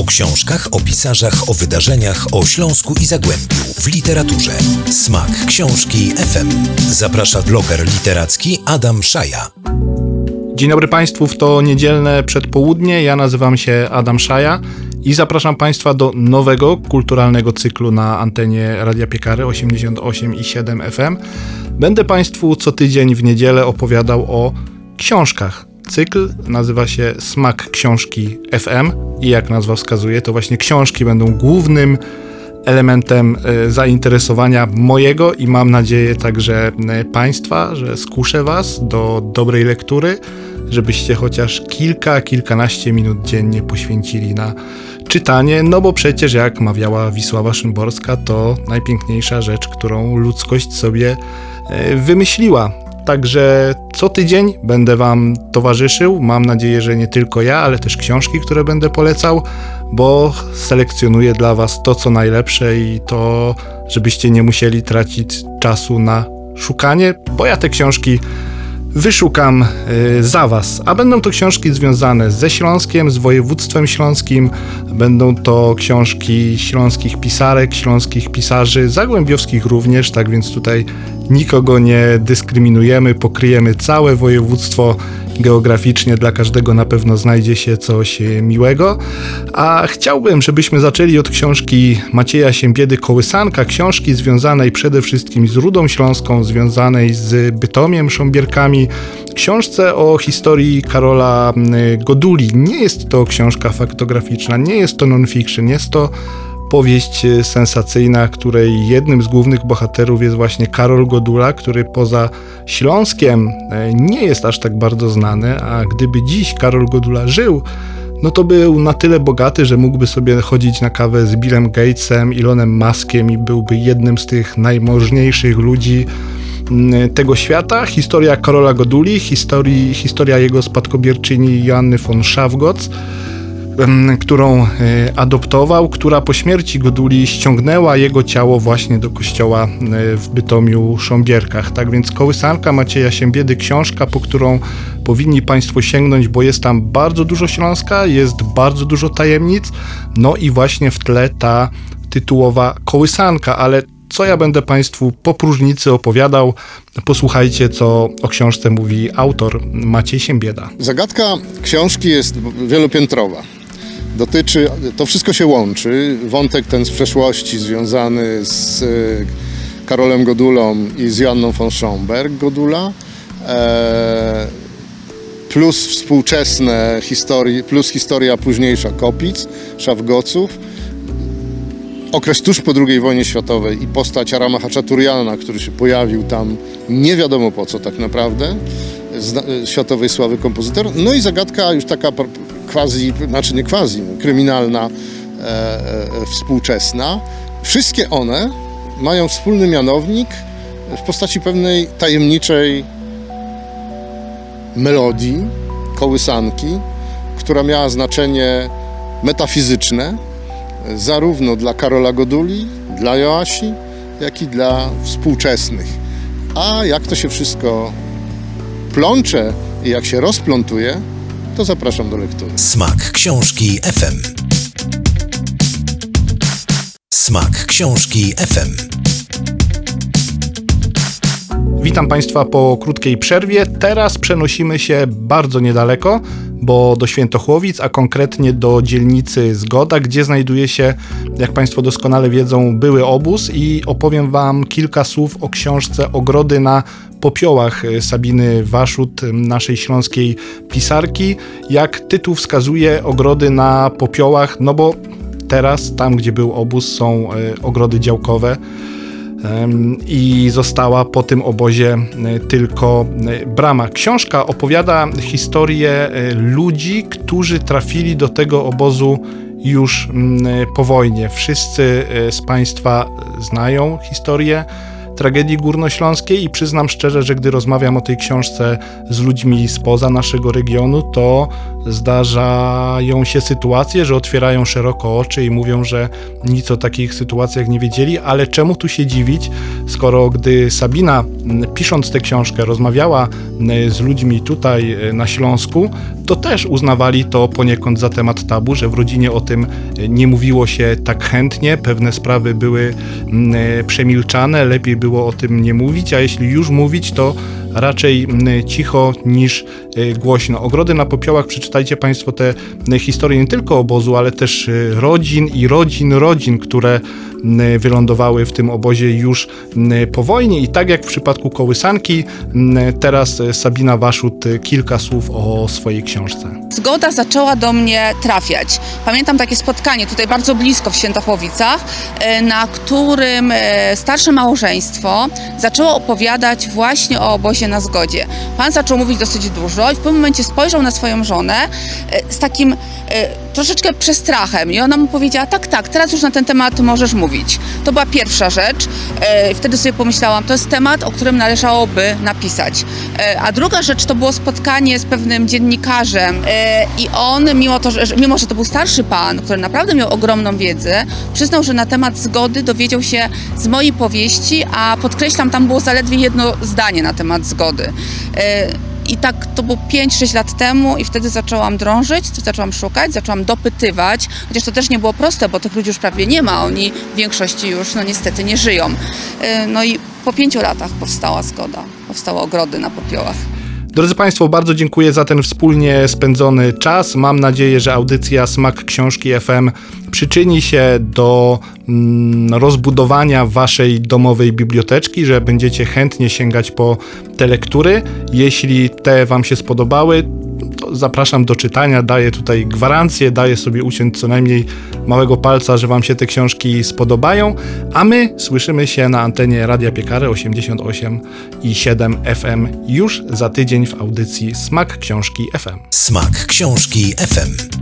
O książkach, o pisarzach, o wydarzeniach, o Śląsku i Zagłębiu w literaturze. Smak książki FM. Zaprasza bloger literacki Adam Szaja. Dzień dobry Państwu, to niedzielne przedpołudnie. Ja nazywam się Adam Szaja i zapraszam Państwa do nowego kulturalnego cyklu na antenie Radia Piekary 88,7 FM. Będę Państwu co tydzień w niedzielę opowiadał o książkach. Cykl nazywa się Smak Książki FM i jak nazwa wskazuje, to właśnie książki będą głównym elementem e, zainteresowania mojego i mam nadzieję także e, Państwa, że skuszę Was do dobrej lektury, żebyście chociaż kilka, kilkanaście minut dziennie poświęcili na czytanie, no bo przecież jak mawiała Wisława Szymborska, to najpiękniejsza rzecz, którą ludzkość sobie e, wymyśliła. Także co tydzień będę Wam towarzyszył. Mam nadzieję, że nie tylko ja, ale też książki, które będę polecał, bo selekcjonuję dla Was to, co najlepsze i to, żebyście nie musieli tracić czasu na szukanie, bo ja te książki wyszukam y, za Was. A będą to książki związane ze Śląskiem, z województwem śląskim. Będą to książki śląskich pisarek, śląskich pisarzy, zagłębiowskich również, tak więc tutaj nikogo nie dyskryminujemy, pokryjemy całe województwo geograficznie, dla każdego na pewno znajdzie się coś e, miłego. A chciałbym, żebyśmy zaczęli od książki Macieja Siembiedy Kołysanka, książki związanej przede wszystkim z Rudą Śląską, związanej z Bytomiem, Sząbierkami, książce o historii Karola Goduli. Nie jest to książka faktograficzna, nie jest to non-fiction, jest to powieść e, sensacyjna, której jednym z głównych bohaterów jest właśnie Karol Godula, który poza Śląskiem e, nie jest aż tak bardzo znany, a gdyby dziś Karol Godula żył, no to był na tyle bogaty, że mógłby sobie chodzić na kawę z Billem Gatesem, Elonem Muskiem i byłby jednym z tych najmożniejszych ludzi tego świata. Historia Karola Goduli, historii, historia jego spadkobierczyni Joanny von Schafgotz którą e, adoptował, która po śmierci Goduli ściągnęła jego ciało właśnie do kościoła e, w Bytomiu Sząbierkach. Tak więc kołysanka Macieja Siembiedy, książka, po którą powinni Państwo sięgnąć, bo jest tam bardzo dużo Śląska, jest bardzo dużo tajemnic, no i właśnie w tle ta tytułowa kołysanka, ale co ja będę Państwu po próżnicy opowiadał. Posłuchajcie, co o książce mówi autor Maciej Siembieda. Zagadka książki jest wielopiętrowa dotyczy, to wszystko się łączy. Wątek ten z przeszłości związany z e, Karolem Godulą i z Joanną von Schomberg Godula, e, plus współczesne historie, plus historia późniejsza Kopic, Szafgoców, okres tuż po II wojnie światowej i postać Arama Haczaturiana, który się pojawił tam nie wiadomo po co tak naprawdę, światowej sławy kompozytor. No i zagadka już taka quasi, znaczy nie quasi, kryminalna, e, e, współczesna. Wszystkie one mają wspólny mianownik w postaci pewnej tajemniczej melodii, kołysanki, która miała znaczenie metafizyczne zarówno dla Karola Goduli, dla Joasi, jak i dla współczesnych. A jak to się wszystko plącze i jak się rozplątuje, to zapraszam do lektury. Smak książki FM. Smak książki FM. Witam Państwa po krótkiej przerwie. Teraz przenosimy się bardzo niedaleko, bo do Świętochłowic, a konkretnie do dzielnicy Zgoda, gdzie znajduje się, jak Państwo doskonale wiedzą, były obóz i opowiem Wam kilka słów o książce Ogrody na popiołach Sabiny Waszut, naszej śląskiej pisarki. Jak tytuł wskazuje, ogrody na popiołach, no bo teraz, tam gdzie był obóz, są e, ogrody działkowe i została po tym obozie e, tylko e, brama. Książka opowiada historię e, ludzi, którzy trafili do tego obozu już po wojnie. Wszyscy z Państwa znają historię tragedii górnośląskiej i przyznam szczerze, że gdy rozmawiam o tej książce z ludźmi spoza naszego regionu, to zdarzają się sytuacje, że otwierają szeroko oczy i mówią, że nic o takich sytuacjach nie wiedzieli, ale czemu tu się dziwić, skoro gdy Sabina pisząc tę książkę rozmawiała m, z ludźmi tutaj e, na Śląsku, to też uznawali to poniekąd za temat tabu, że w rodzinie o tym e, nie mówiło się tak chętnie, pewne sprawy były m, e, przemilczane, lepiej było o tym nie mówić, a jeśli już mówić, to raczej m, cicho niż e, głośno. Ogrody na popiołach, przeczytajcie Państwo te historie nie tylko obozu, ale też e, rodzin i rodzin rodzin, które m, wylądowały w tym obozie już po wojnie i tak jak w przypadku kołysanki, m, teraz e, Sabina Waszut e, kilka słów o swojej książce. Zgoda zaczęła do mnie trafiać. Pamiętam takie spotkanie tutaj bardzo blisko w Świętochłowicach, e, na którym starsze małżeństwo zaczęło opowiadać właśnie o obozie na zgodzie. Pan zaczął mówić dosyć dużo i w pewnym momencie spojrzał na swoją żonę z takim troszeczkę przestrachem i ona mu powiedziała, tak, tak, teraz już na ten temat możesz mówić. To była pierwsza rzecz. Wtedy sobie pomyślałam, to jest temat, o którym należałoby napisać. E, A druga rzecz to było spotkanie z pewnym dziennikarzem e, i on, mimo, to, że, mimo że to był starszy pan, który naprawdę miał ogromną wiedzę, przyznał, że na temat zgody dowiedział się z mojej powieści, a podkreślam, tam było zaledwie jedno zdanie na temat zgody. I tak to było 5-6 lat temu i wtedy zaczęłam drążyć, zaczęłam szukać, zaczęłam dopytywać, chociaż to też nie było proste, bo tych ludzi już prawie nie ma, oni w większości już no niestety nie żyją. E, No i po pięciu latach powstała zgoda, powstały ogrody na popiołach. Drodzy Państwo, bardzo dziękuję za ten wspólnie spędzony czas. Mam nadzieję, że audycja Smak Książki FM przyczyni się do mm, rozbudowania Waszej domowej biblioteczki, że będziecie chętnie sięgać po te lektury. Jeśli te Wam się spodobały, zapraszam do czytania. Daję tutaj gwarancję, daję sobie uciąć co najmniej małego palca, że Wam się te książki spodobają. A my słyszymy się na antenie Radia Piekary 88 i 7 FM już za tydzień w audycji Smak Książki FM. Smak książki FM.